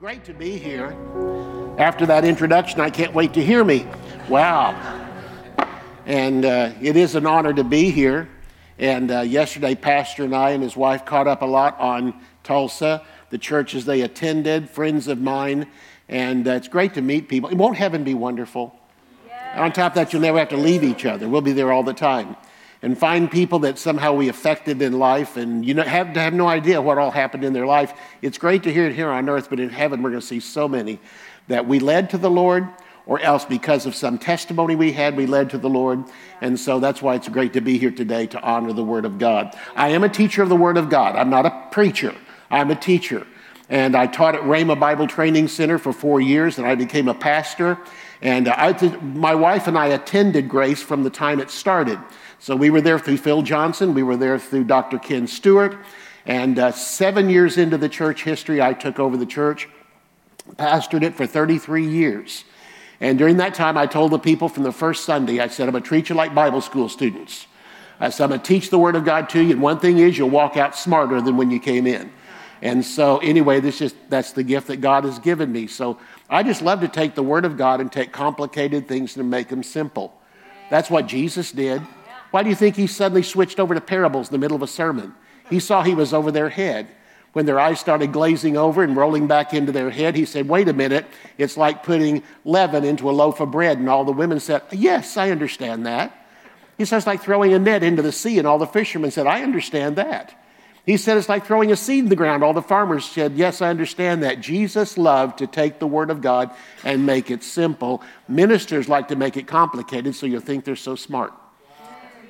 Great to be here. After that introduction, I can't wait to hear me. Wow. And uh, it is an honor to be here. And uh, yesterday, Pastor and I and his wife caught up a lot on Tulsa, the churches they attended, friends of mine. And uh, it's great to meet people. Won't heaven be wonderful? Yes. On top of that, you'll never have to leave each other. We'll be there all the time and find people that somehow we affected in life and you know, have to have no idea what all happened in their life. It's great to hear it here on earth, but in heaven we're going to see so many that we led to the Lord or else because of some testimony we had, we led to the Lord. And so that's why it's great to be here today to honor the Word of God. I am a teacher of the Word of God. I'm not a preacher, I'm a teacher. And I taught at Rhema Bible Training Center for four years, and I became a pastor. And uh, I, my wife and I attended Grace from the time it started. So we were there through Phil Johnson, we were there through Dr. Ken Stewart, and uh, seven years into the church history, I took over the church, pastored it for 33 years. And during that time, I told the people from the first Sunday, I said, I'm going to treat you like Bible school students. I said, I'm going to teach the Word of God to you, and one thing is, you'll walk out smarter than when you came in. And so, anyway, this just that's the gift that God has given me. So I just love to take the Word of God and take complicated things and make them simple. That's what Jesus did. Why do you think he suddenly switched over to parables in the middle of a sermon? He saw he was over their head. When their eyes started glazing over and rolling back into their head, he said, Wait a minute, it's like putting leaven into a loaf of bread. And all the women said, Yes, I understand that. He says, It's like throwing a net into the sea. And all the fishermen said, I understand that. He said, It's like throwing a seed in the ground. All the farmers said, Yes, I understand that. Jesus loved to take the Word of God and make it simple. Ministers like to make it complicated so you think they're so smart.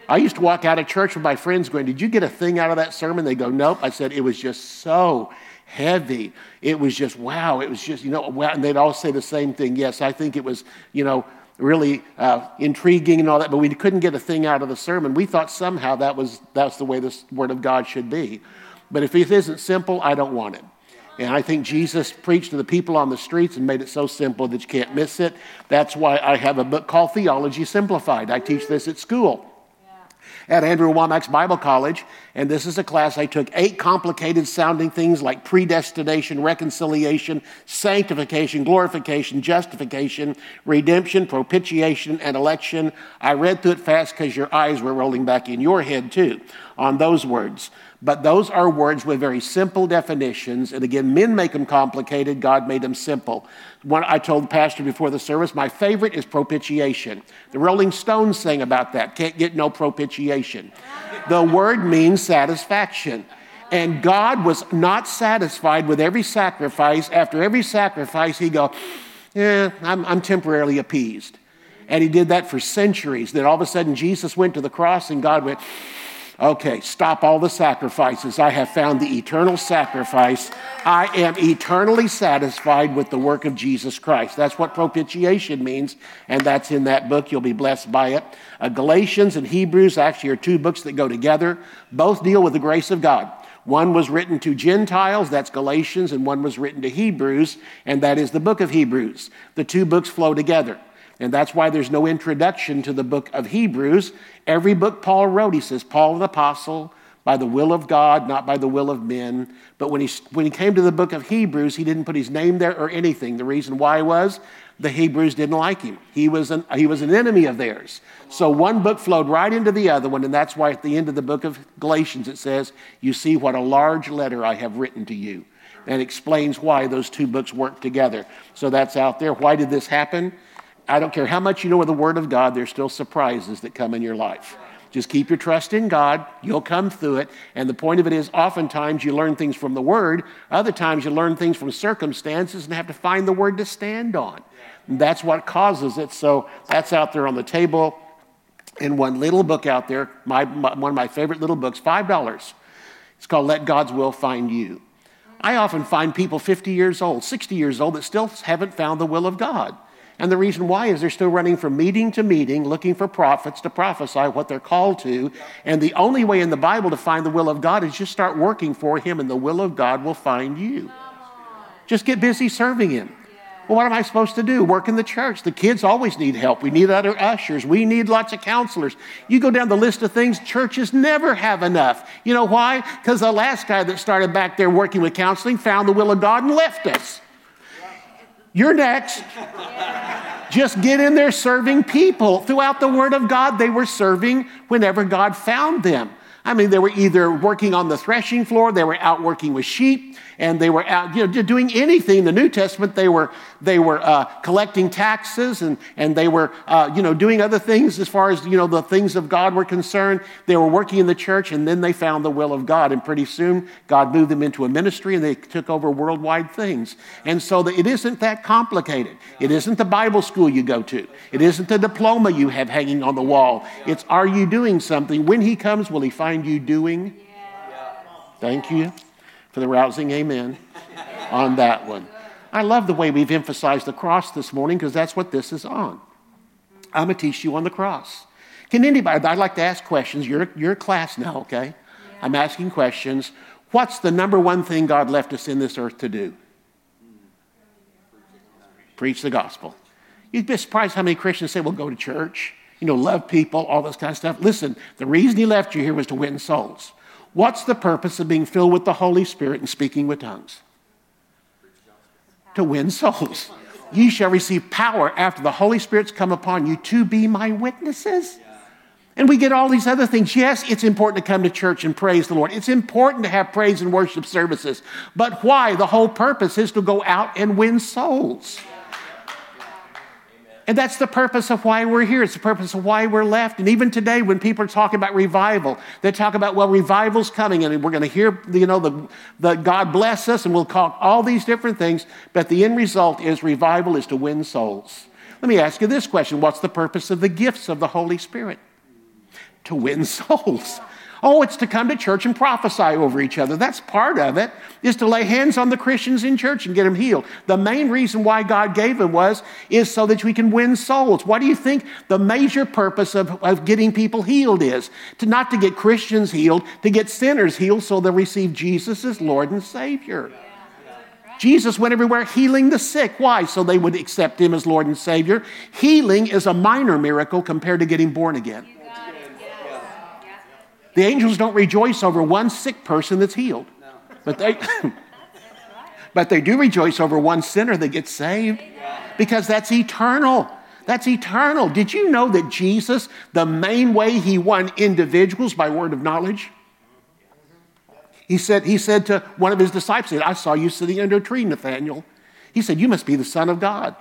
I used to walk out of church with my friends going, Did you get a thing out of that sermon? They go, Nope. I said, It was just so heavy. It was just, wow. It was just, you know, wow. And they'd all say the same thing. Yes, I think it was, you know, really uh, intriguing and all that, but we couldn't get a thing out of the sermon. We thought somehow that was, that's the way the Word of God should be. But if it isn't simple, I don't want it. And I think Jesus preached to the people on the streets and made it so simple that you can't miss it. That's why I have a book called Theology Simplified. I teach this at school at Andrew Wommack's Bible College, and this is a class I took eight complicated sounding things like predestination, reconciliation, sanctification, glorification, justification, redemption, propitiation, and election. I read through it fast because your eyes were rolling back in your head too on those words. But those are words with very simple definitions. And again, men make them complicated, God made them simple. One, I told the pastor before the service, my favorite is propitiation. The Rolling Stones sang about that. Can't get no propitiation. The word means satisfaction. And God was not satisfied with every sacrifice. After every sacrifice, He'd go, Yeah, I'm, I'm temporarily appeased. And He did that for centuries. Then all of a sudden, Jesus went to the cross, and God went, Okay, stop all the sacrifices. I have found the eternal sacrifice. I am eternally satisfied with the work of Jesus Christ. That's what propitiation means, and that's in that book. You'll be blessed by it. Uh, Galatians and Hebrews actually are two books that go together. Both deal with the grace of God. One was written to Gentiles, that's Galatians, and one was written to Hebrews, and that is the book of Hebrews. The two books flow together. And that's why there's no introduction to the book of Hebrews. Every book Paul wrote, he says, Paul the apostle, by the will of God, not by the will of men. But when he, when he came to the book of Hebrews, he didn't put his name there or anything. The reason why was the Hebrews didn't like him. He was an, he was an enemy of theirs. So one book flowed right into the other one, and that's why at the end of the book of Galatians it says, You see what a large letter I have written to you. And explains why those two books work together. So that's out there. Why did this happen? I don't care how much you know of the Word of God, there's still surprises that come in your life. Just keep your trust in God. You'll come through it. And the point of it is, oftentimes you learn things from the Word. Other times you learn things from circumstances and have to find the Word to stand on. And that's what causes it. So that's out there on the table. In one little book out there, my, my, one of my favorite little books, $5. It's called Let God's Will Find You. I often find people 50 years old, 60 years old that still haven't found the will of God. And the reason why is they're still running from meeting to meeting, looking for prophets to prophesy what they're called to. And the only way in the Bible to find the will of God is just start working for Him, and the will of God will find you. Just get busy serving Him. Well, what am I supposed to do? Work in the church. The kids always need help. We need other ushers. We need lots of counselors. You go down the list of things, churches never have enough. You know why? Because the last guy that started back there working with counseling found the will of God and left us. You're next. Just get in there serving people. Throughout the Word of God, they were serving whenever God found them. I mean, they were either working on the threshing floor, they were out working with sheep, and they were out you know, doing anything. In the New Testament, they were, they were uh, collecting taxes and, and they were uh, you know, doing other things as far as you know, the things of God were concerned. They were working in the church, and then they found the will of God. And pretty soon, God moved them into a ministry, and they took over worldwide things. And so the, it isn't that complicated. It isn't the Bible school you go to, it isn't the diploma you have hanging on the wall. It's are you doing something? When He comes, will He find you doing? Thank you for the rousing amen on that one. I love the way we've emphasized the cross this morning because that's what this is on. I'm going to teach you on the cross. Can anybody, I'd like to ask questions. You're, you're a class now, okay? I'm asking questions. What's the number one thing God left us in this earth to do? Preach the gospel. You'd be surprised how many Christians say, well, go to church, you know, love people, all this kind of stuff. Listen, the reason He left you here was to win souls. What's the purpose of being filled with the Holy Spirit and speaking with tongues? To win souls. Ye shall receive power after the Holy Spirit's come upon you to be my witnesses. And we get all these other things. Yes, it's important to come to church and praise the Lord. It's important to have praise and worship services. But why? The whole purpose is to go out and win souls. And that's the purpose of why we're here. It's the purpose of why we're left. And even today, when people are talking about revival, they talk about, well, revival's coming and we're going to hear, you know, the, the God bless us and we'll call all these different things. But the end result is revival is to win souls. Let me ask you this question What's the purpose of the gifts of the Holy Spirit? To win souls. Oh, it's to come to church and prophesy over each other. That's part of it, is to lay hands on the Christians in church and get them healed. The main reason why God gave them was, is so that we can win souls. What do you think the major purpose of, of getting people healed is? To not to get Christians healed, to get sinners healed so they'll receive Jesus as Lord and Savior. Jesus went everywhere healing the sick. Why? So they would accept him as Lord and Savior. Healing is a minor miracle compared to getting born again. The angels don't rejoice over one sick person that's healed. But they but they do rejoice over one sinner that gets saved because that's eternal. That's eternal. Did you know that Jesus, the main way he won individuals by word of knowledge? He said, he said to one of his disciples, I saw you sitting under a tree, Nathaniel. He said, You must be the Son of God.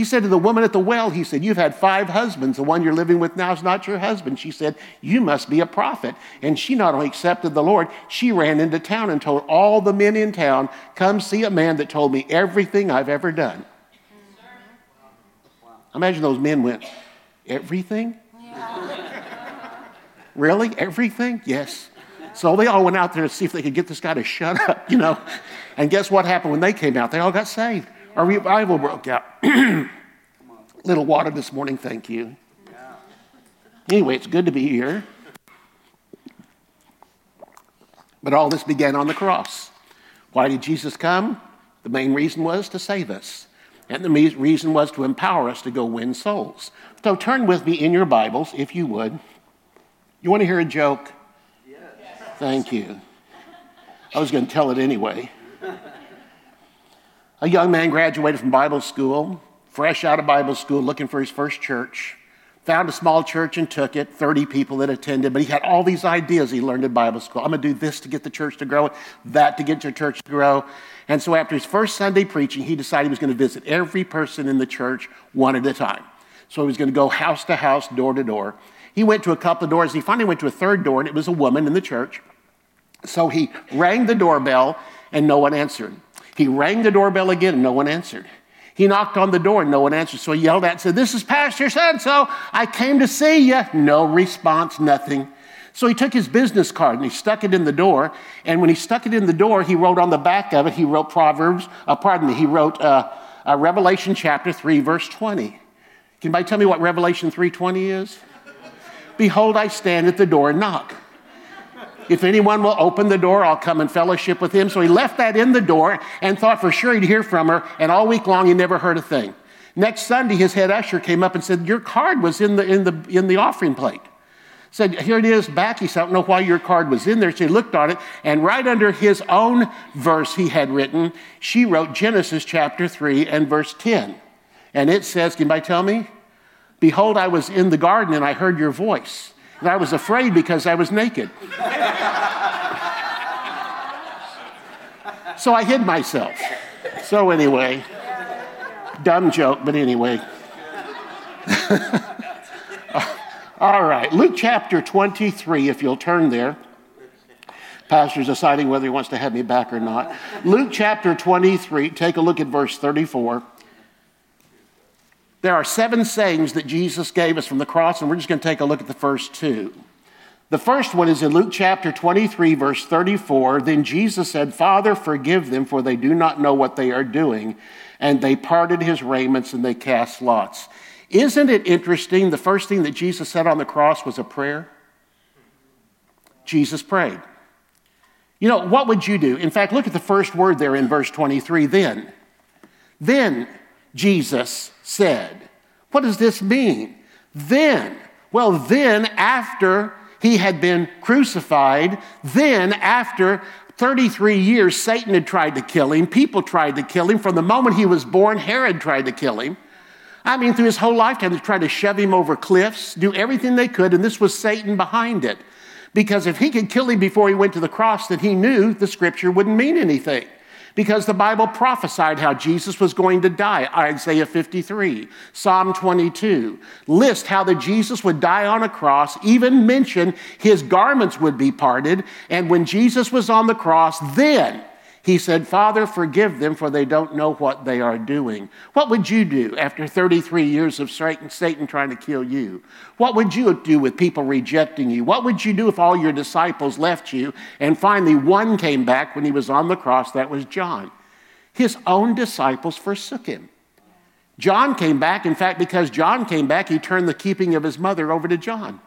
He said to the woman at the well, he said, You've had five husbands. The one you're living with now is not your husband. She said, You must be a prophet. And she not only accepted the Lord, she ran into town and told all the men in town, Come see a man that told me everything I've ever done. Imagine those men went, Everything? really? Everything? Yes. So they all went out there to see if they could get this guy to shut up, you know. And guess what happened when they came out? They all got saved. Our revival broke out. Little water this morning, thank you. Anyway, it's good to be here. But all this began on the cross. Why did Jesus come? The main reason was to save us. And the reason was to empower us to go win souls. So turn with me in your Bibles, if you would. You want to hear a joke? Yes. Thank you. I was going to tell it anyway. A young man graduated from Bible school, fresh out of Bible school, looking for his first church. Found a small church and took it, 30 people that attended, but he had all these ideas he learned in Bible school. I'm going to do this to get the church to grow, that to get your church to grow. And so after his first Sunday preaching, he decided he was going to visit every person in the church one at a time. So he was going to go house to house, door to door. He went to a couple of doors. He finally went to a third door, and it was a woman in the church. So he rang the doorbell, and no one answered. He rang the doorbell again and no one answered. He knocked on the door and no one answered. So he yelled out and said, This is Pastor so so. I came to see you. No response, nothing. So he took his business card and he stuck it in the door. And when he stuck it in the door, he wrote on the back of it, he wrote Proverbs, uh, pardon me, he wrote uh, uh, Revelation chapter 3, verse 20. Can anybody tell me what Revelation 3.20 is? Behold, I stand at the door and knock. If anyone will open the door, I'll come and fellowship with him. So he left that in the door and thought for sure he'd hear from her. And all week long, he never heard a thing. Next Sunday, his head usher came up and said, Your card was in the, in the, in the offering plate. Said, Here it is back. He said, I don't know why your card was in there. She looked on it, and right under his own verse he had written, she wrote Genesis chapter 3 and verse 10. And it says, Can anybody tell me? Behold, I was in the garden and I heard your voice. And I was afraid because I was naked. so I hid myself. So, anyway, dumb joke, but anyway. All right, Luke chapter 23, if you'll turn there. Pastor's deciding whether he wants to have me back or not. Luke chapter 23, take a look at verse 34. There are seven sayings that Jesus gave us from the cross, and we're just going to take a look at the first two. The first one is in Luke chapter 23, verse 34. Then Jesus said, Father, forgive them, for they do not know what they are doing. And they parted his raiments and they cast lots. Isn't it interesting? The first thing that Jesus said on the cross was a prayer. Jesus prayed. You know, what would you do? In fact, look at the first word there in verse 23 then. Then Jesus said. What does this mean? Then. Well, then, after he had been crucified, then, after 33 years, Satan had tried to kill him. People tried to kill him. From the moment he was born, Herod tried to kill him. I mean, through his whole lifetime, they tried to shove him over cliffs, do everything they could, and this was Satan behind it. Because if he could kill him before he went to the cross, then he knew the scripture wouldn't mean anything. Because the Bible prophesied how Jesus was going to die. Isaiah 53, Psalm 22 list how that Jesus would die on a cross, even mention his garments would be parted. And when Jesus was on the cross, then he said, Father, forgive them, for they don't know what they are doing. What would you do after 33 years of Satan trying to kill you? What would you do with people rejecting you? What would you do if all your disciples left you and finally one came back when he was on the cross? That was John. His own disciples forsook him. John came back. In fact, because John came back, he turned the keeping of his mother over to John.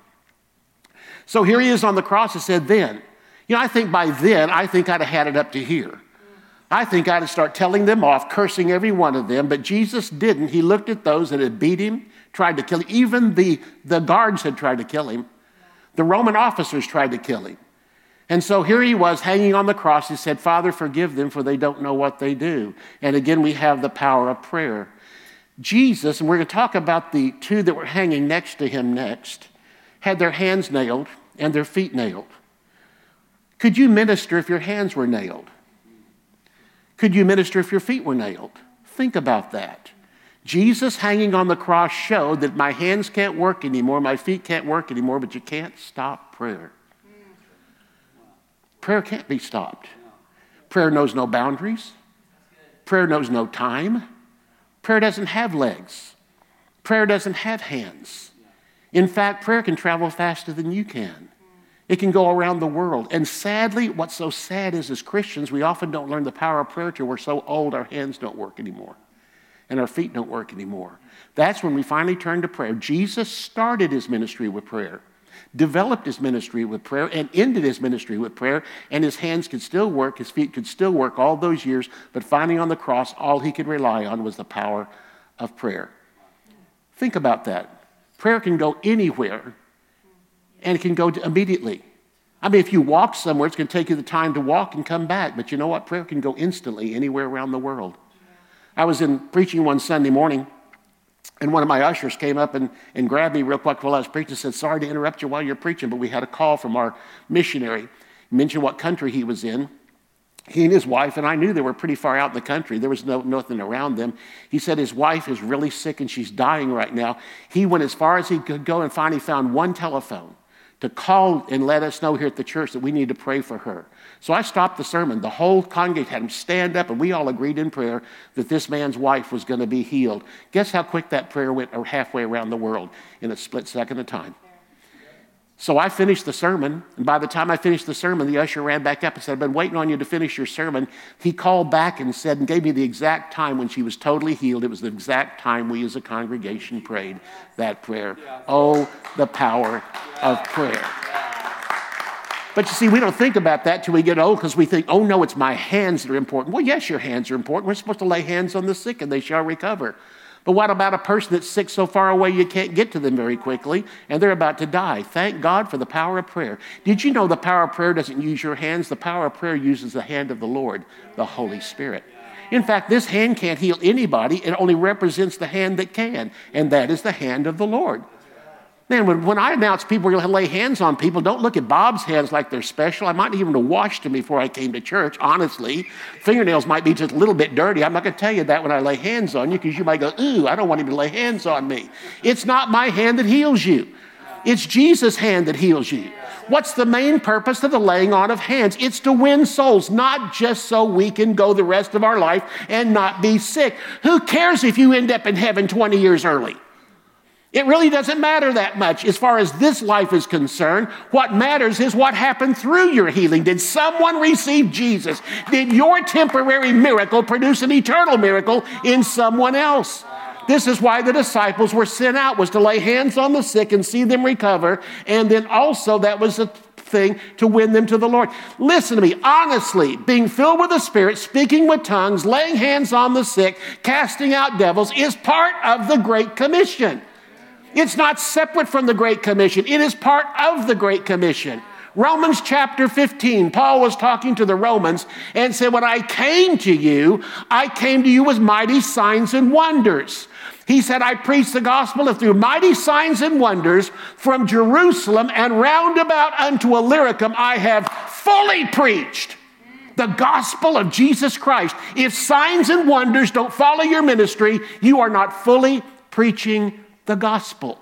So here he is on the cross and said, Then. You know, I think by then, I think I'd have had it up to here. I think I'd start telling them off, cursing every one of them, but Jesus didn't. He looked at those that had beat him, tried to kill him. Even the, the guards had tried to kill him. The Roman officers tried to kill him. And so here he was hanging on the cross. He said, Father, forgive them, for they don't know what they do. And again, we have the power of prayer. Jesus, and we're going to talk about the two that were hanging next to him next, had their hands nailed and their feet nailed. Could you minister if your hands were nailed? Could you minister if your feet were nailed? Think about that. Jesus hanging on the cross showed that my hands can't work anymore, my feet can't work anymore, but you can't stop prayer. Prayer can't be stopped. Prayer knows no boundaries. Prayer knows no time. Prayer doesn't have legs. Prayer doesn't have hands. In fact, prayer can travel faster than you can. It can go around the world. And sadly, what's so sad is as Christians, we often don't learn the power of prayer till we're so old our hands don't work anymore and our feet don't work anymore. That's when we finally turn to prayer. Jesus started his ministry with prayer, developed his ministry with prayer, and ended his ministry with prayer. And his hands could still work, his feet could still work all those years, but finally on the cross, all he could rely on was the power of prayer. Think about that. Prayer can go anywhere and it can go immediately. I mean, if you walk somewhere, it's going to take you the time to walk and come back. But you know what? Prayer can go instantly anywhere around the world. I was in preaching one Sunday morning, and one of my ushers came up and, and grabbed me real quick while I was preaching and said, Sorry to interrupt you while you're preaching, but we had a call from our missionary. He mentioned what country he was in. He and his wife, and I knew they were pretty far out in the country. There was no, nothing around them. He said his wife is really sick and she's dying right now. He went as far as he could go and finally found one telephone to call and let us know here at the church that we need to pray for her. So I stopped the sermon. The whole congregation had him stand up, and we all agreed in prayer that this man's wife was going to be healed. Guess how quick that prayer went uh, halfway around the world in a split second of time? So I finished the sermon, and by the time I finished the sermon, the usher ran back up and said, I've been waiting on you to finish your sermon. He called back and said, and gave me the exact time when she was totally healed. It was the exact time we as a congregation prayed that prayer. Oh, the power of prayer. But you see, we don't think about that till we get old because we think, oh no, it's my hands that are important. Well, yes, your hands are important. We're supposed to lay hands on the sick and they shall recover. But what about a person that's sick so far away you can't get to them very quickly and they're about to die? Thank God for the power of prayer. Did you know the power of prayer doesn't use your hands? The power of prayer uses the hand of the Lord, the Holy Spirit. In fact, this hand can't heal anybody, it only represents the hand that can, and that is the hand of the Lord. Man, when, I announce people are going to lay hands on people, don't look at Bob's hands like they're special. I might even have washed them before I came to church, honestly. Fingernails might be just a little bit dirty. I'm not going to tell you that when I lay hands on you because you might go, ooh, I don't want him to lay hands on me. It's not my hand that heals you, it's Jesus' hand that heals you. What's the main purpose of the laying on of hands? It's to win souls, not just so we can go the rest of our life and not be sick. Who cares if you end up in heaven 20 years early? It really doesn't matter that much as far as this life is concerned. What matters is what happened through your healing. Did someone receive Jesus? Did your temporary miracle produce an eternal miracle in someone else? This is why the disciples were sent out was to lay hands on the sick and see them recover and then also that was a thing to win them to the Lord. Listen to me, honestly, being filled with the Spirit, speaking with tongues, laying hands on the sick, casting out devils is part of the Great Commission. It's not separate from the Great Commission, it is part of the Great Commission. Romans chapter 15, Paul was talking to the Romans and said, When I came to you, I came to you with mighty signs and wonders. He said, I preached the gospel through mighty signs and wonders from Jerusalem and round about unto Illyricum I have fully preached the gospel of Jesus Christ. If signs and wonders don't follow your ministry, you are not fully preaching the gospel.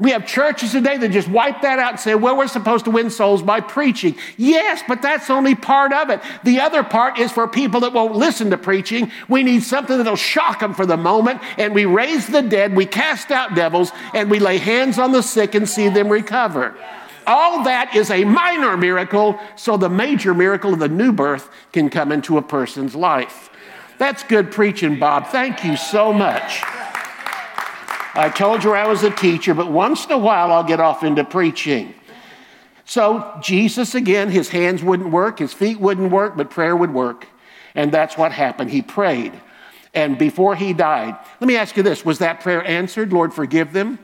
We have churches today that just wipe that out and say, well, we're supposed to win souls by preaching. Yes, but that's only part of it. The other part is for people that won't listen to preaching. We need something that'll shock them for the moment, and we raise the dead, we cast out devils, and we lay hands on the sick and see them recover. All that is a minor miracle, so the major miracle of the new birth can come into a person's life. That's good preaching, Bob. Thank you so much. I told you I was a teacher, but once in a while I'll get off into preaching. So, Jesus, again, his hands wouldn't work, his feet wouldn't work, but prayer would work. And that's what happened. He prayed. And before he died, let me ask you this was that prayer answered? Lord, forgive them?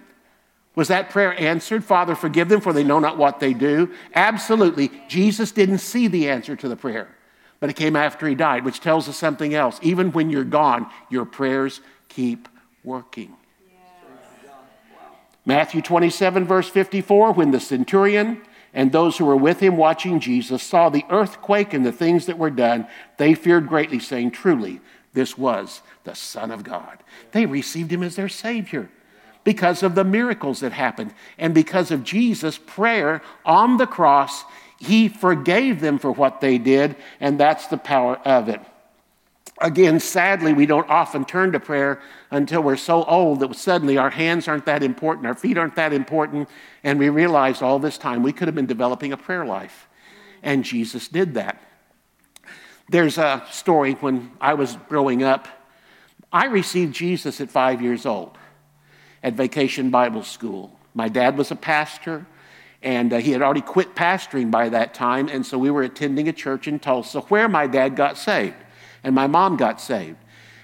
Was that prayer answered? Father, forgive them, for they know not what they do? Absolutely. Jesus didn't see the answer to the prayer, but it came after he died, which tells us something else. Even when you're gone, your prayers keep working. Matthew 27, verse 54 when the centurion and those who were with him watching Jesus saw the earthquake and the things that were done, they feared greatly, saying, Truly, this was the Son of God. They received him as their Savior because of the miracles that happened. And because of Jesus' prayer on the cross, he forgave them for what they did, and that's the power of it. Again, sadly, we don't often turn to prayer until we're so old that suddenly our hands aren't that important, our feet aren't that important, and we realize all this time we could have been developing a prayer life. And Jesus did that. There's a story when I was growing up. I received Jesus at five years old at Vacation Bible School. My dad was a pastor, and uh, he had already quit pastoring by that time, and so we were attending a church in Tulsa where my dad got saved and my mom got saved.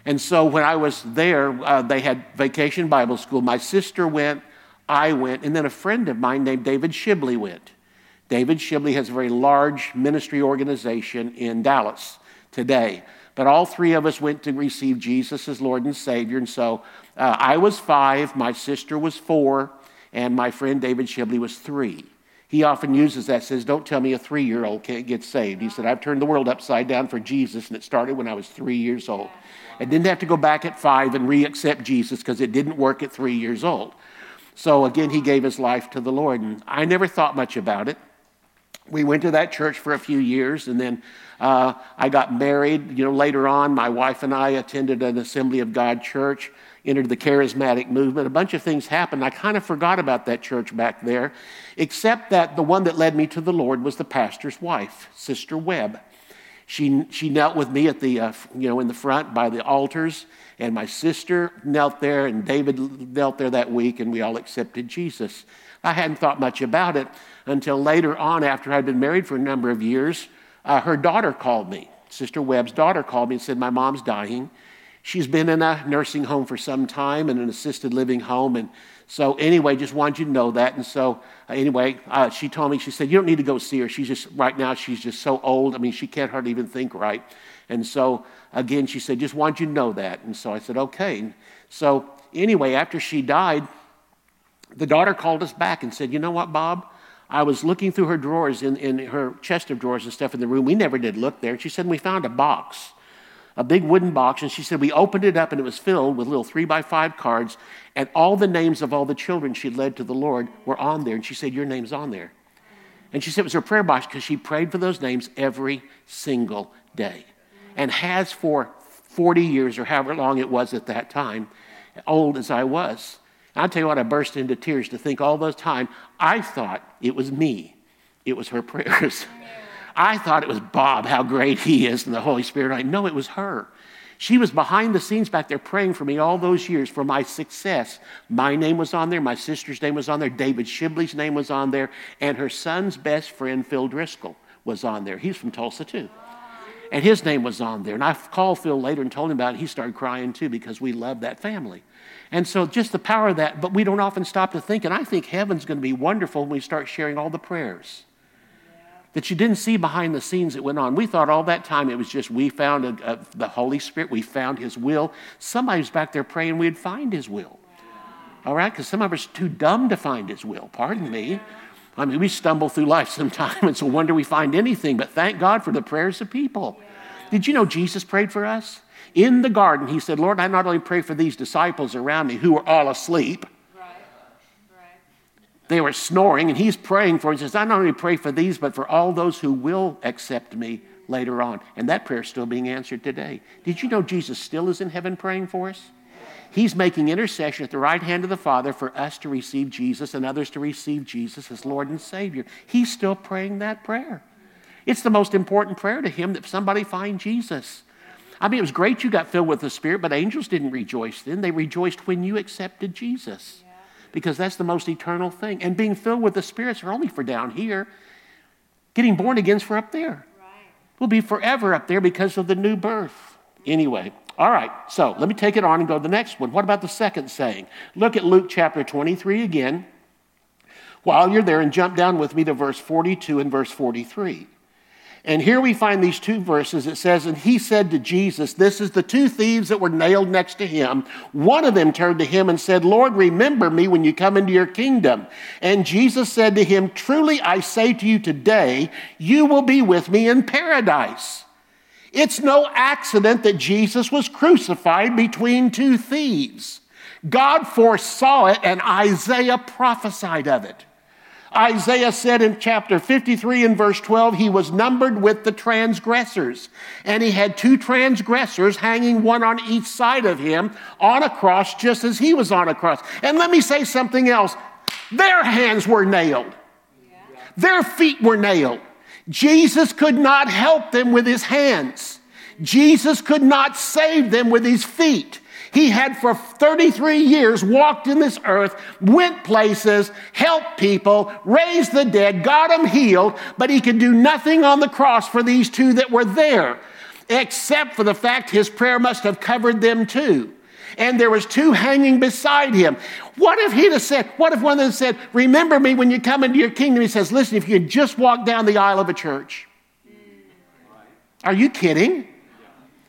And so when I was there, uh, they had vacation Bible school. My sister went, I went, and then a friend of mine named David Shibley went. David Shibley has a very large ministry organization in Dallas today. But all three of us went to receive Jesus as Lord and Savior. And so uh, I was five, my sister was four, and my friend David Shibley was three. He often uses that, says, Don't tell me a three year old can't get saved. He said, I've turned the world upside down for Jesus, and it started when I was three years old. I didn't have to go back at five and re accept Jesus because it didn't work at three years old. So again, he gave his life to the Lord, and I never thought much about it. We went to that church for a few years, and then uh, I got married. You know, later on, my wife and I attended an Assembly of God church entered the charismatic movement. A bunch of things happened. I kind of forgot about that church back there, except that the one that led me to the Lord was the pastor's wife, Sister Webb. She, she knelt with me at the, uh, you know, in the front by the altars, and my sister knelt there, and David knelt there that week, and we all accepted Jesus. I hadn't thought much about it until later on, after I'd been married for a number of years. Uh, her daughter called me. Sister Webb's daughter called me and said, My mom's dying. She's been in a nursing home for some time and an assisted living home. And so, anyway, just wanted you to know that. And so, uh, anyway, uh, she told me, she said, You don't need to go see her. She's just, right now, she's just so old. I mean, she can't hardly even think right. And so, again, she said, Just want you to know that. And so I said, Okay. So, anyway, after she died, the daughter called us back and said, You know what, Bob? I was looking through her drawers, in, in her chest of drawers and stuff in the room. We never did look there. She said, We found a box a big wooden box, and she said, We opened it up and it was filled with little three by five cards, and all the names of all the children she'd led to the Lord were on there. And she said, Your name's on there. And she said it was her prayer box because she prayed for those names every single day and has for 40 years or however long it was at that time, old as I was. And I'll tell you what, I burst into tears to think all those time I thought it was me. It was her prayers. I thought it was Bob, how great he is, and the Holy Spirit. I know it was her. She was behind the scenes back there praying for me all those years for my success. My name was on there, my sister's name was on there, David Shibley's name was on there, and her son's best friend, Phil Driscoll, was on there. He's from Tulsa, too. And his name was on there. And I called Phil later and told him about it. He started crying, too, because we love that family. And so just the power of that, but we don't often stop to think. And I think heaven's going to be wonderful when we start sharing all the prayers that you didn't see behind the scenes that went on. We thought all that time it was just we found a, a, the Holy Spirit, we found His will. Somebody was back there praying we'd find His will. All right? Because some of us are too dumb to find His will. Pardon me. I mean, we stumble through life sometimes. It's a wonder we find anything, but thank God for the prayers of people. Did you know Jesus prayed for us? In the garden, He said, Lord, I not only pray for these disciples around me who are all asleep, they were snoring, and he's praying for. He says, I not only pray for these, but for all those who will accept me later on. And that prayer is still being answered today. Did you know Jesus still is in heaven praying for us? He's making intercession at the right hand of the Father for us to receive Jesus and others to receive Jesus as Lord and Savior. He's still praying that prayer. It's the most important prayer to him that somebody find Jesus. I mean, it was great you got filled with the Spirit, but angels didn't rejoice then. They rejoiced when you accepted Jesus because that's the most eternal thing. And being filled with the spirits are only for down here. Getting born again is for up there. Right. We'll be forever up there because of the new birth. Anyway, all right, so let me take it on and go to the next one. What about the second saying? Look at Luke chapter 23 again. While you're there, and jump down with me to verse 42 and verse 43. And here we find these two verses. It says, And he said to Jesus, This is the two thieves that were nailed next to him. One of them turned to him and said, Lord, remember me when you come into your kingdom. And Jesus said to him, Truly I say to you today, you will be with me in paradise. It's no accident that Jesus was crucified between two thieves. God foresaw it, and Isaiah prophesied of it. Isaiah said in chapter 53 and verse 12, he was numbered with the transgressors. And he had two transgressors hanging one on each side of him on a cross, just as he was on a cross. And let me say something else their hands were nailed, their feet were nailed. Jesus could not help them with his hands, Jesus could not save them with his feet. He had for 33 years walked in this earth, went places, helped people, raised the dead, got them healed, but he could do nothing on the cross for these two that were there, except for the fact his prayer must have covered them too. And there was two hanging beside him. What if he'd have said, what if one of them said, remember me when you come into your kingdom? He says, listen, if you just walk down the aisle of a church. Are you kidding?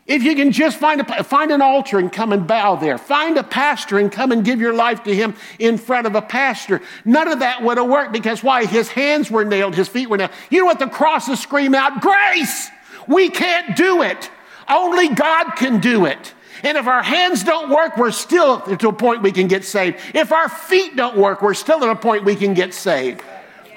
If you can just find, a, find an altar and come and bow there, find a pastor and come and give your life to him in front of a pastor, none of that would have worked because why? His hands were nailed, his feet were nailed. You know what the crosses scream out? Grace! We can't do it. Only God can do it. And if our hands don't work, we're still to a point we can get saved. If our feet don't work, we're still at a point we can get saved.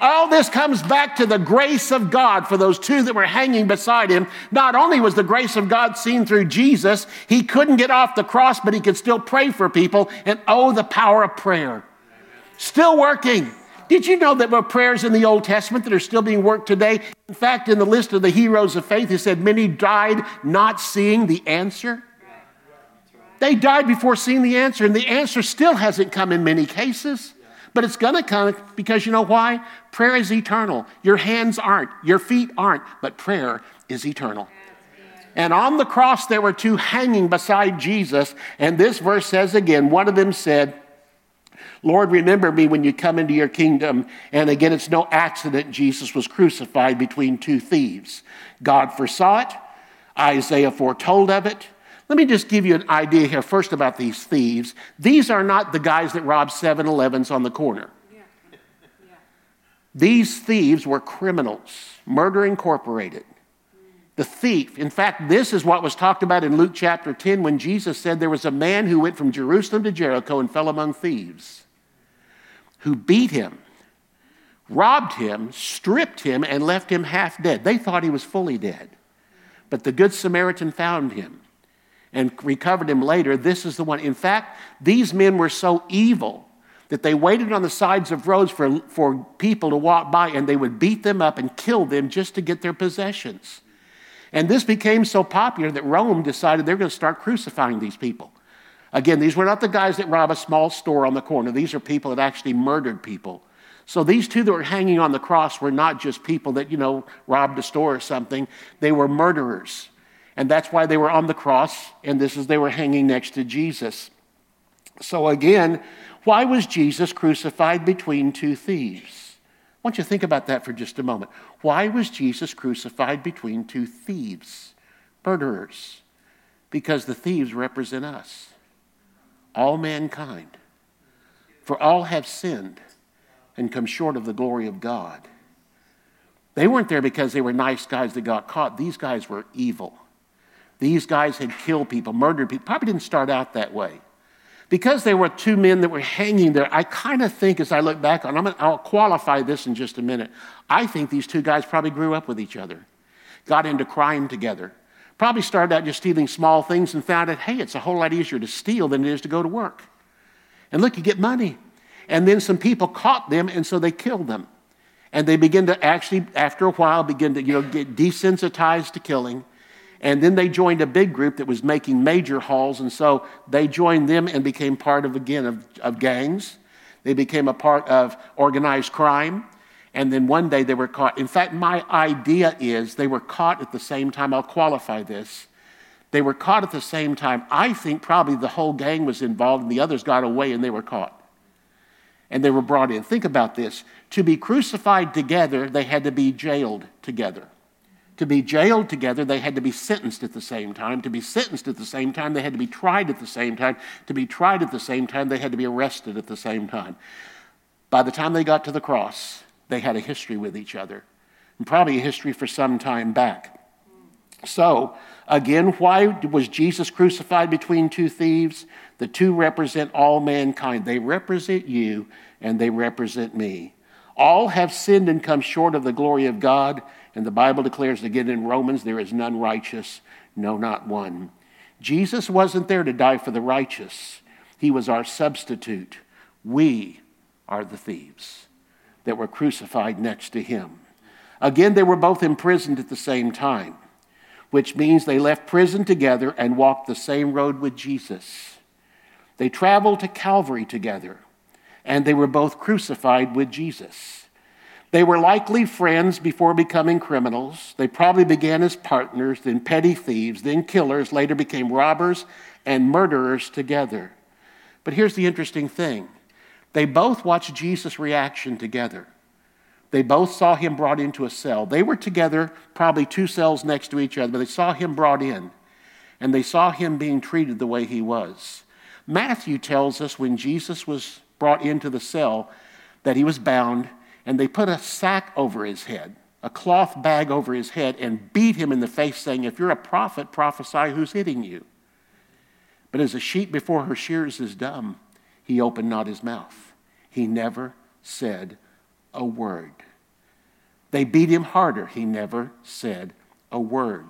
All this comes back to the grace of God for those two that were hanging beside him. Not only was the grace of God seen through Jesus, he couldn't get off the cross, but he could still pray for people and oh, the power of prayer. Still working. Did you know that there were prayers in the Old Testament that are still being worked today? In fact, in the list of the heroes of faith, he said many died not seeing the answer. They died before seeing the answer, and the answer still hasn't come in many cases. But it's going to come because you know why? Prayer is eternal. Your hands aren't, your feet aren't, but prayer is eternal. And on the cross, there were two hanging beside Jesus. And this verse says again, one of them said, Lord, remember me when you come into your kingdom. And again, it's no accident Jesus was crucified between two thieves. God foresaw it, Isaiah foretold of it. Let me just give you an idea here first about these thieves. These are not the guys that robbed 7 Elevens on the corner. These thieves were criminals, Murder Incorporated. The thief, in fact, this is what was talked about in Luke chapter 10 when Jesus said there was a man who went from Jerusalem to Jericho and fell among thieves, who beat him, robbed him, stripped him, and left him half dead. They thought he was fully dead. But the Good Samaritan found him and recovered him later. This is the one. In fact, these men were so evil that they waited on the sides of roads for, for people to walk by and they would beat them up and kill them just to get their possessions. And this became so popular that Rome decided they're going to start crucifying these people. Again, these were not the guys that rob a small store on the corner. These are people that actually murdered people. So these two that were hanging on the cross were not just people that, you know, robbed a store or something. They were murderers. And that's why they were on the cross, and this is they were hanging next to Jesus. So again, why was Jesus crucified between two thieves? I want you to think about that for just a moment. Why was Jesus crucified between two thieves, murderers? Because the thieves represent us, all mankind. For all have sinned and come short of the glory of God. They weren't there because they were nice guys that got caught. These guys were evil. These guys had killed people, murdered people. Probably didn't start out that way because there were two men that were hanging there, I kind of think as I look back on, i will qualify this in just a minute. I think these two guys probably grew up with each other, got into crime together, probably started out just stealing small things and found out, hey, it's a whole lot easier to steal than it is to go to work. And look, you get money. And then some people caught them, and so they killed them. And they begin to actually, after a while, begin to you know, get desensitized to killing. And then they joined a big group that was making major hauls. And so they joined them and became part of, again, of, of gangs. They became a part of organized crime. And then one day they were caught. In fact, my idea is they were caught at the same time. I'll qualify this. They were caught at the same time. I think probably the whole gang was involved and the others got away and they were caught. And they were brought in. Think about this. To be crucified together, they had to be jailed together. To be jailed together, they had to be sentenced at the same time. To be sentenced at the same time, they had to be tried at the same time. To be tried at the same time, they had to be arrested at the same time. By the time they got to the cross, they had a history with each other, and probably a history for some time back. So, again, why was Jesus crucified between two thieves? The two represent all mankind. They represent you and they represent me. All have sinned and come short of the glory of God and the Bible declares again in Romans, there is none righteous, no, not one. Jesus wasn't there to die for the righteous, He was our substitute. We are the thieves that were crucified next to Him. Again, they were both imprisoned at the same time, which means they left prison together and walked the same road with Jesus. They traveled to Calvary together, and they were both crucified with Jesus. They were likely friends before becoming criminals. They probably began as partners, then petty thieves, then killers, later became robbers and murderers together. But here's the interesting thing they both watched Jesus' reaction together. They both saw him brought into a cell. They were together, probably two cells next to each other, but they saw him brought in and they saw him being treated the way he was. Matthew tells us when Jesus was brought into the cell that he was bound and they put a sack over his head, a cloth bag over his head, and beat him in the face, saying, If you're a prophet, prophesy who's hitting you. But as a sheep before her shears is dumb, he opened not his mouth. He never said a word. They beat him harder. He never said a word.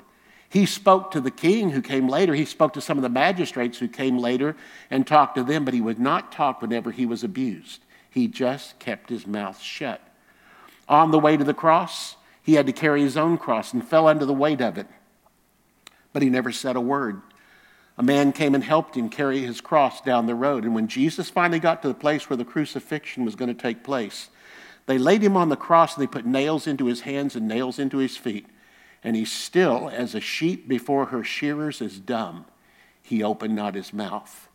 He spoke to the king who came later. He spoke to some of the magistrates who came later and talked to them, but he would not talk whenever he was abused. He just kept his mouth shut. On the way to the cross, he had to carry his own cross and fell under the weight of it. But he never said a word. A man came and helped him carry his cross down the road. And when Jesus finally got to the place where the crucifixion was going to take place, they laid him on the cross and they put nails into his hands and nails into his feet. And he still, as a sheep before her shearers, is dumb. He opened not his mouth.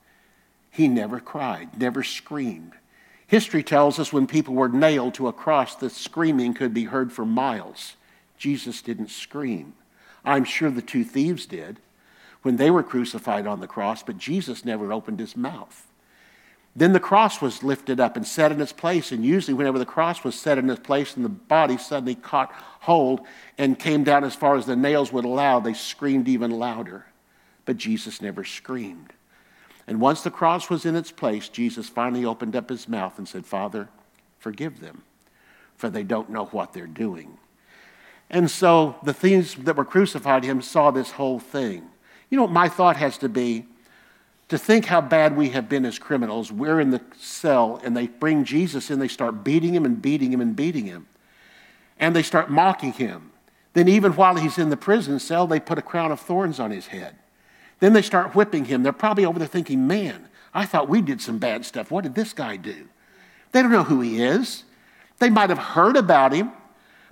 He never cried, never screamed. History tells us when people were nailed to a cross, the screaming could be heard for miles. Jesus didn't scream. I'm sure the two thieves did when they were crucified on the cross, but Jesus never opened his mouth. Then the cross was lifted up and set in its place. And usually, whenever the cross was set in its place and the body suddenly caught hold and came down as far as the nails would allow, they screamed even louder. But Jesus never screamed. And once the cross was in its place, Jesus finally opened up his mouth and said, Father, forgive them, for they don't know what they're doing. And so the thieves that were crucified him saw this whole thing. You know what my thought has to be? To think how bad we have been as criminals. We're in the cell and they bring Jesus in, they start beating him and beating him and beating him. And they start mocking him. Then, even while he's in the prison cell, they put a crown of thorns on his head. Then they start whipping him. They're probably over there thinking, man, I thought we did some bad stuff. What did this guy do? They don't know who he is. They might have heard about him.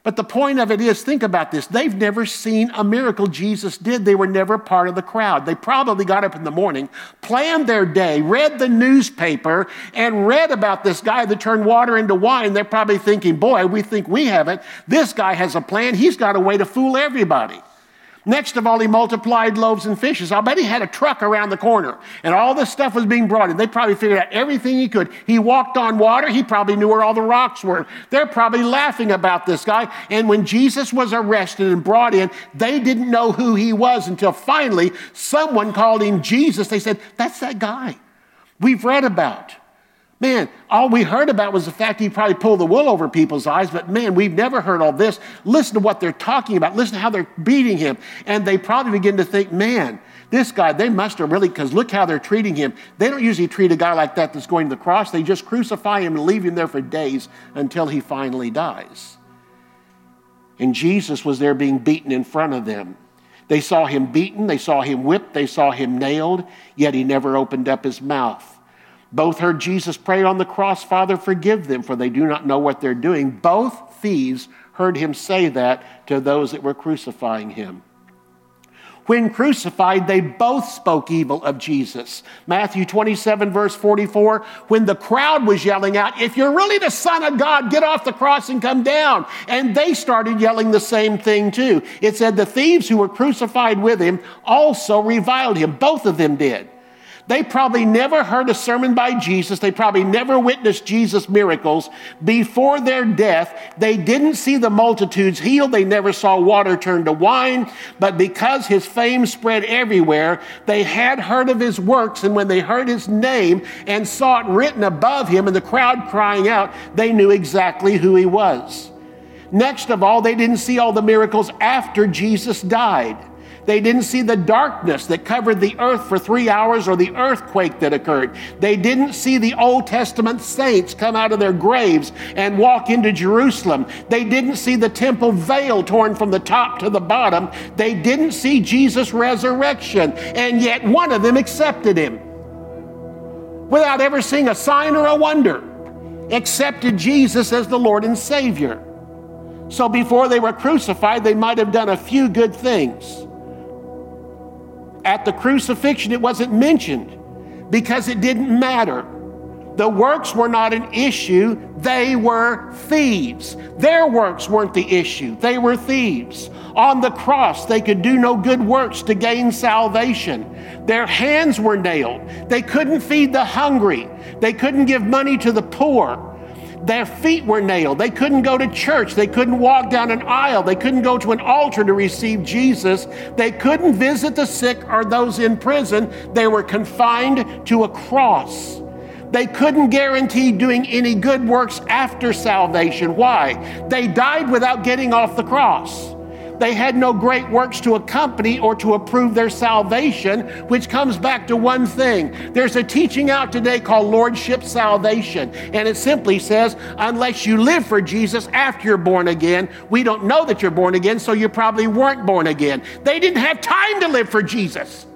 But the point of it is think about this. They've never seen a miracle Jesus did. They were never part of the crowd. They probably got up in the morning, planned their day, read the newspaper, and read about this guy that turned water into wine. They're probably thinking, boy, we think we have it. This guy has a plan. He's got a way to fool everybody. Next of all, he multiplied loaves and fishes. I'll bet he had a truck around the corner and all this stuff was being brought in. They probably figured out everything he could. He walked on water. He probably knew where all the rocks were. They're probably laughing about this guy. And when Jesus was arrested and brought in, they didn't know who he was until finally someone called him Jesus. They said, That's that guy we've read about. Man, all we heard about was the fact he probably pulled the wool over people's eyes, but man, we've never heard all this. Listen to what they're talking about. Listen to how they're beating him. And they probably begin to think, man, this guy, they must have really, because look how they're treating him. They don't usually treat a guy like that that's going to the cross. They just crucify him and leave him there for days until he finally dies. And Jesus was there being beaten in front of them. They saw him beaten, they saw him whipped, they saw him nailed, yet he never opened up his mouth. Both heard Jesus pray on the cross, Father, forgive them, for they do not know what they're doing. Both thieves heard him say that to those that were crucifying him. When crucified, they both spoke evil of Jesus. Matthew 27, verse 44, when the crowd was yelling out, If you're really the Son of God, get off the cross and come down. And they started yelling the same thing too. It said the thieves who were crucified with him also reviled him. Both of them did. They probably never heard a sermon by Jesus. They probably never witnessed Jesus' miracles. Before their death, they didn't see the multitudes healed. They never saw water turn to wine. But because his fame spread everywhere, they had heard of his works. And when they heard his name and saw it written above him and the crowd crying out, they knew exactly who he was. Next of all, they didn't see all the miracles after Jesus died. They didn't see the darkness that covered the earth for three hours or the earthquake that occurred. They didn't see the Old Testament saints come out of their graves and walk into Jerusalem. They didn't see the temple veil torn from the top to the bottom. They didn't see Jesus' resurrection. And yet one of them accepted him without ever seeing a sign or a wonder, accepted Jesus as the Lord and Savior. So before they were crucified, they might have done a few good things. At the crucifixion, it wasn't mentioned because it didn't matter. The works were not an issue, they were thieves. Their works weren't the issue, they were thieves. On the cross, they could do no good works to gain salvation. Their hands were nailed. They couldn't feed the hungry, they couldn't give money to the poor. Their feet were nailed. They couldn't go to church. They couldn't walk down an aisle. They couldn't go to an altar to receive Jesus. They couldn't visit the sick or those in prison. They were confined to a cross. They couldn't guarantee doing any good works after salvation. Why? They died without getting off the cross. They had no great works to accompany or to approve their salvation, which comes back to one thing. There's a teaching out today called Lordship Salvation, and it simply says, unless you live for Jesus after you're born again, we don't know that you're born again, so you probably weren't born again. They didn't have time to live for Jesus.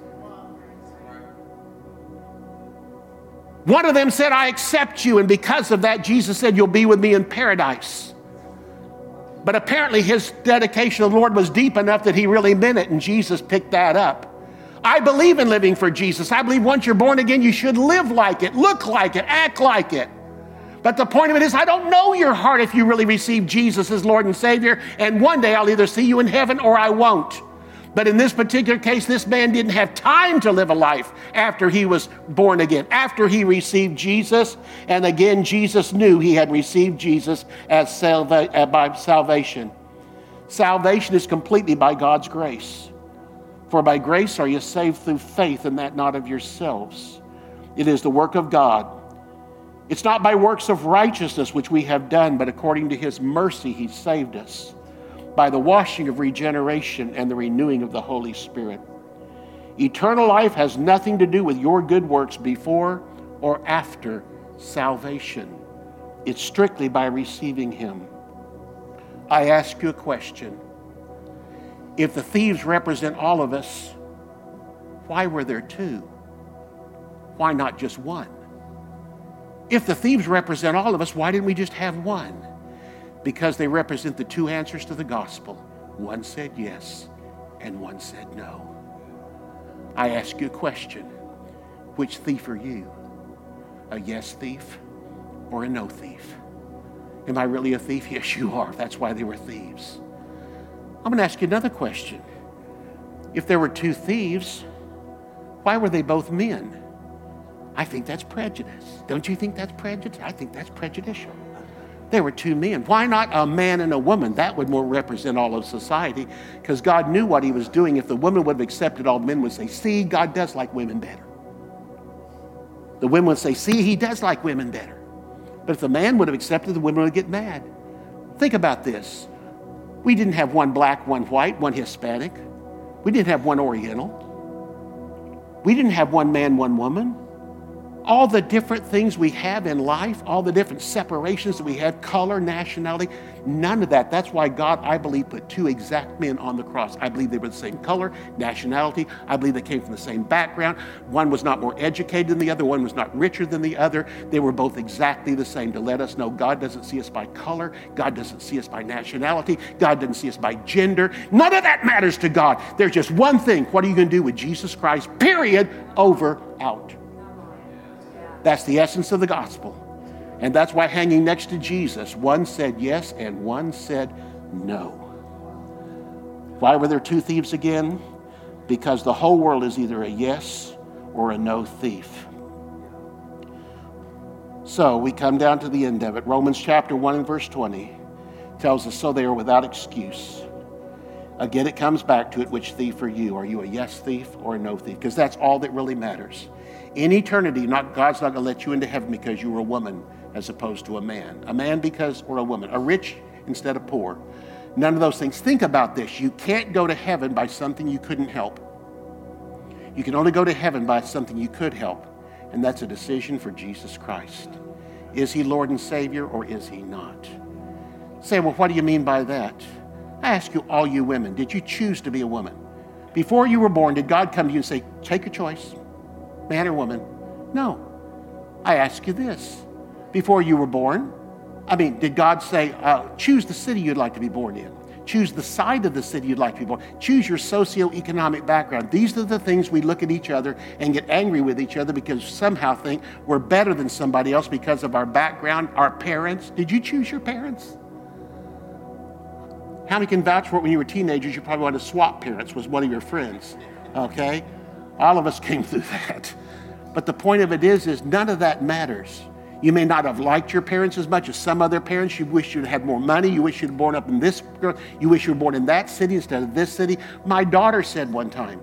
One of them said, I accept you, and because of that, Jesus said, You'll be with me in paradise. But apparently his dedication to the Lord was deep enough that he really meant it, and Jesus picked that up. I believe in living for Jesus. I believe once you're born again, you should live like it, look like it, act like it. But the point of it is, I don't know your heart if you really receive Jesus as Lord and Savior, and one day I'll either see you in heaven or I won't. But in this particular case, this man didn't have time to live a life after he was born again, after he received Jesus. And again, Jesus knew he had received Jesus as salva- uh, by salvation. Salvation is completely by God's grace. For by grace are you saved through faith, and that not of yourselves. It is the work of God. It's not by works of righteousness which we have done, but according to his mercy, he saved us by the washing of regeneration and the renewing of the Holy Spirit. Eternal life has nothing to do with your good works before or after salvation. It's strictly by receiving Him. I ask you a question. If the thieves represent all of us, why were there two? Why not just one? If the thieves represent all of us, why didn't we just have one? Because they represent the two answers to the gospel. One said yes, and one said no. I ask you a question Which thief are you? A yes thief or a no thief? Am I really a thief? Yes, you are. That's why they were thieves. I'm going to ask you another question. If there were two thieves, why were they both men? I think that's prejudice. Don't you think that's prejudice? I think that's prejudicial. There were two men. Why not a man and a woman? That would more represent all of society because God knew what he was doing. If the woman would have accepted, all men would say, See, God does like women better. The women would say, See, he does like women better. But if the man would have accepted, the women would get mad. Think about this. We didn't have one black, one white, one Hispanic. We didn't have one Oriental. We didn't have one man, one woman all the different things we have in life, all the different separations that we have, color, nationality, none of that. That's why God, I believe, put two exact men on the cross. I believe they were the same color, nationality. I believe they came from the same background. One was not more educated than the other, one was not richer than the other. They were both exactly the same to let us know God doesn't see us by color, God doesn't see us by nationality, God doesn't see us by gender. None of that matters to God. There's just one thing. What are you going to do with Jesus Christ? Period. Over, out. That's the essence of the gospel. And that's why hanging next to Jesus, one said yes and one said no. Why were there two thieves again? Because the whole world is either a yes or a no thief. So we come down to the end of it. Romans chapter 1 and verse 20 tells us so they are without excuse. Again, it comes back to it which thief are you? Are you a yes thief or a no thief? Because that's all that really matters. In eternity, not, God's not going to let you into heaven because you were a woman as opposed to a man. A man because, or a woman. A rich instead of poor. None of those things. Think about this. You can't go to heaven by something you couldn't help. You can only go to heaven by something you could help, and that's a decision for Jesus Christ. Is he Lord and Savior or is he not? Say, well, what do you mean by that? I ask you, all you women, did you choose to be a woman? Before you were born, did God come to you and say, take your choice? Man or woman? No. I ask you this before you were born, I mean, did God say, uh, choose the city you'd like to be born in? Choose the side of the city you'd like to be born. Choose your socioeconomic background. These are the things we look at each other and get angry with each other because somehow think we're better than somebody else because of our background, our parents. Did you choose your parents? How many can vouch for it when you were teenagers? You probably wanted to swap parents with one of your friends. Okay? All of us came through that. But the point of it is, is none of that matters. You may not have liked your parents as much as some other parents. You wish you'd had more money. You wish you'd born up in this. You wish you were born in that city instead of this city. My daughter said one time,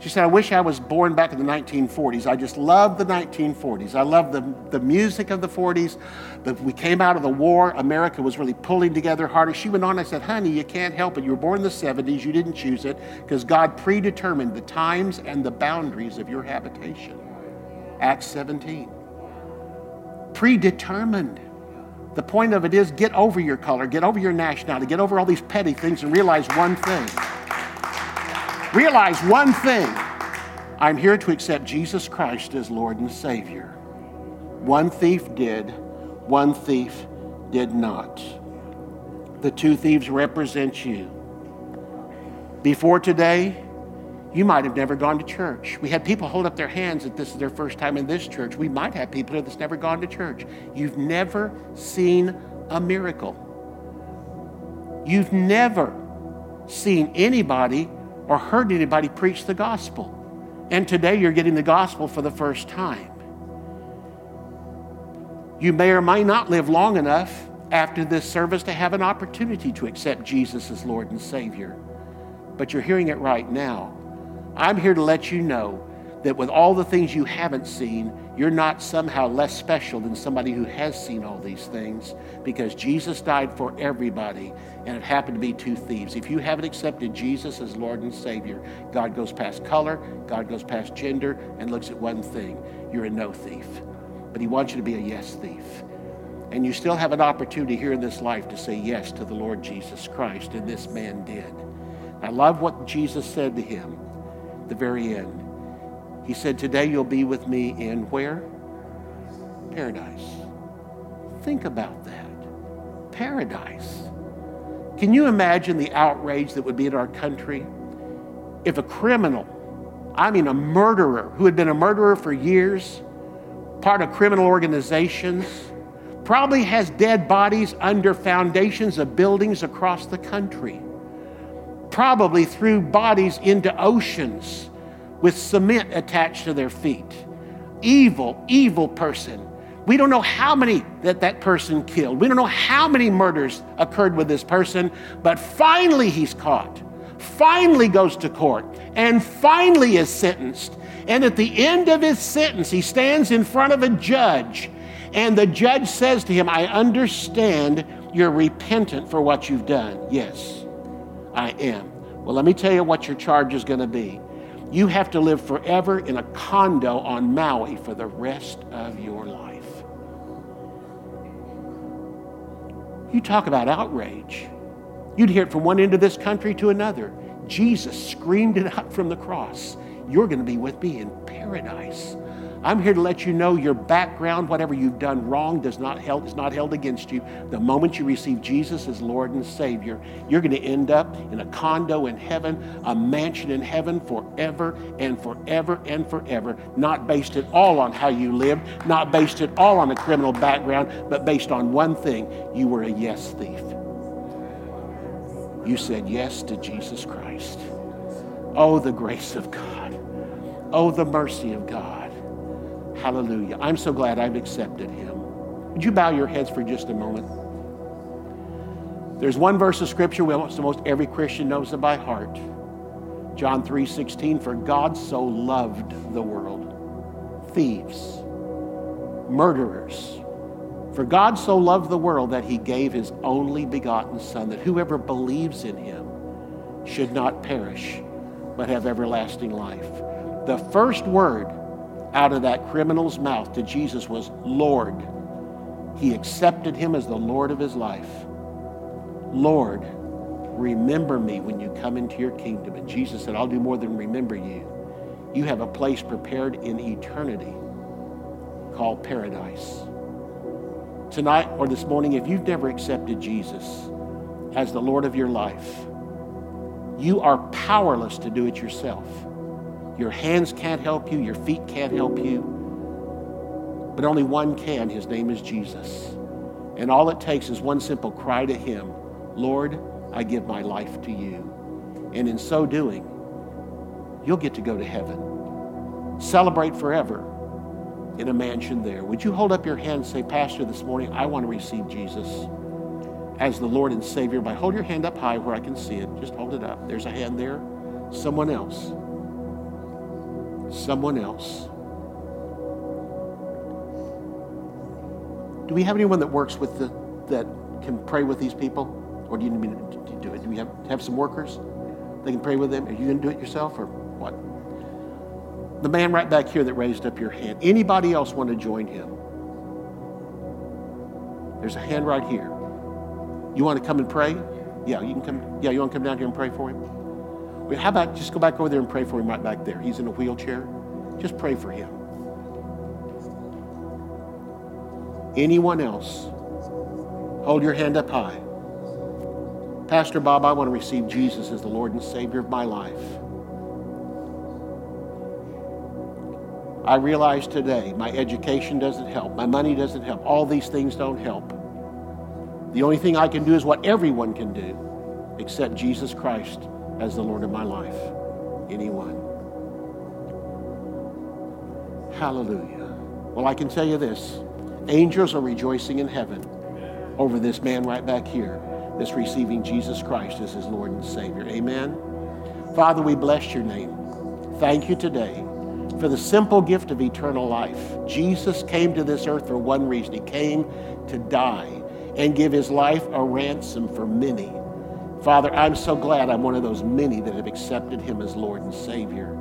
she said, I wish I was born back in the 1940s. I just love the 1940s. I love the, the music of the 40s. The, we came out of the war. America was really pulling together harder. She went on, I said, honey, you can't help it. You were born in the 70s. You didn't choose it because God predetermined the times and the boundaries of your habitation. Acts 17. Predetermined. The point of it is get over your color, get over your nationality, get over all these petty things and realize one thing Realize one thing I'm here to accept Jesus Christ as Lord and Savior. One thief did, one thief did not. The two thieves represent you. Before today, you might have never gone to church. We had people hold up their hands that this is their first time in this church. We might have people here that's never gone to church. You've never seen a miracle. You've never seen anybody or heard anybody preach the gospel. And today you're getting the gospel for the first time. You may or may not live long enough after this service to have an opportunity to accept Jesus as Lord and Savior. But you're hearing it right now. I'm here to let you know that with all the things you haven't seen, you're not somehow less special than somebody who has seen all these things because Jesus died for everybody and it happened to be two thieves. If you haven't accepted Jesus as Lord and Savior, God goes past color, God goes past gender, and looks at one thing you're a no thief. But He wants you to be a yes thief. And you still have an opportunity here in this life to say yes to the Lord Jesus Christ, and this man did. I love what Jesus said to him at the very end. He said, Today you'll be with me in where? Paradise. Think about that. Paradise. Can you imagine the outrage that would be in our country if a criminal, I mean a murderer, who had been a murderer for years, part of criminal organizations, probably has dead bodies under foundations of buildings across the country, probably threw bodies into oceans with cement attached to their feet. Evil, evil person we don't know how many that that person killed. We don't know how many murders occurred with this person, but finally he's caught. Finally goes to court and finally is sentenced. And at the end of his sentence, he stands in front of a judge, and the judge says to him, I understand you're repentant for what you've done. Yes, I am. Well, let me tell you what your charge is going to be. You have to live forever in a condo on Maui for the rest of your life. You talk about outrage. You'd hear it from one end of this country to another. Jesus screamed it out from the cross. You're going to be with me in paradise. I'm here to let you know your background, whatever you've done wrong, does not held, is not held against you. The moment you receive Jesus as Lord and Savior, you're going to end up in a condo in heaven, a mansion in heaven forever and forever and forever. Not based at all on how you lived, not based at all on a criminal background, but based on one thing you were a yes thief. You said yes to Jesus Christ. Oh, the grace of God. Oh, the mercy of God. Hallelujah. I'm so glad I've accepted him. Would you bow your heads for just a moment? There's one verse of scripture we almost, most every Christian knows it by heart. John 3 16, for God so loved the world. Thieves, murderers. For God so loved the world that he gave his only begotten Son, that whoever believes in him should not perish, but have everlasting life. The first word out of that criminal's mouth to Jesus was Lord. He accepted him as the Lord of his life. Lord, remember me when you come into your kingdom. And Jesus said, I'll do more than remember you. You have a place prepared in eternity called paradise. Tonight or this morning, if you've never accepted Jesus as the Lord of your life, you are powerless to do it yourself. Your hands can't help you, your feet can't help you. But only one can. His name is Jesus. And all it takes is one simple cry to Him Lord, I give my life to you. And in so doing, you'll get to go to heaven. Celebrate forever in a mansion there. Would you hold up your hand and say, Pastor, this morning I want to receive Jesus as the Lord and Savior by hold your hand up high where I can see it. Just hold it up. There's a hand there. Someone else someone else. Do we have anyone that works with the, that can pray with these people? Or do you need me to do it? Do we have, have some workers? They can pray with them? Are you going to do it yourself or what? The man right back here that raised up your hand. Anybody else want to join him? There's a hand right here. You want to come and pray? Yeah, you can come. Yeah, you want to come down here and pray for him? How about just go back over there and pray for him right back there? He's in a wheelchair. Just pray for him. Anyone else? Hold your hand up high. Pastor Bob, I want to receive Jesus as the Lord and Savior of my life. I realize today my education doesn't help, my money doesn't help, all these things don't help. The only thing I can do is what everyone can do, except Jesus Christ as the Lord of my life. Anyone. Hallelujah. Well, I can tell you this angels are rejoicing in heaven over this man right back here that's receiving Jesus Christ as his Lord and Savior. Amen. Father, we bless your name. Thank you today for the simple gift of eternal life. Jesus came to this earth for one reason He came to die and give His life a ransom for many. Father, I'm so glad I'm one of those many that have accepted Him as Lord and Savior.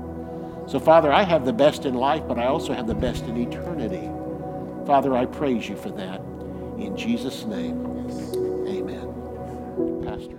So, Father, I have the best in life, but I also have the best in eternity. Father, I praise you for that. In Jesus' name, amen. Pastor.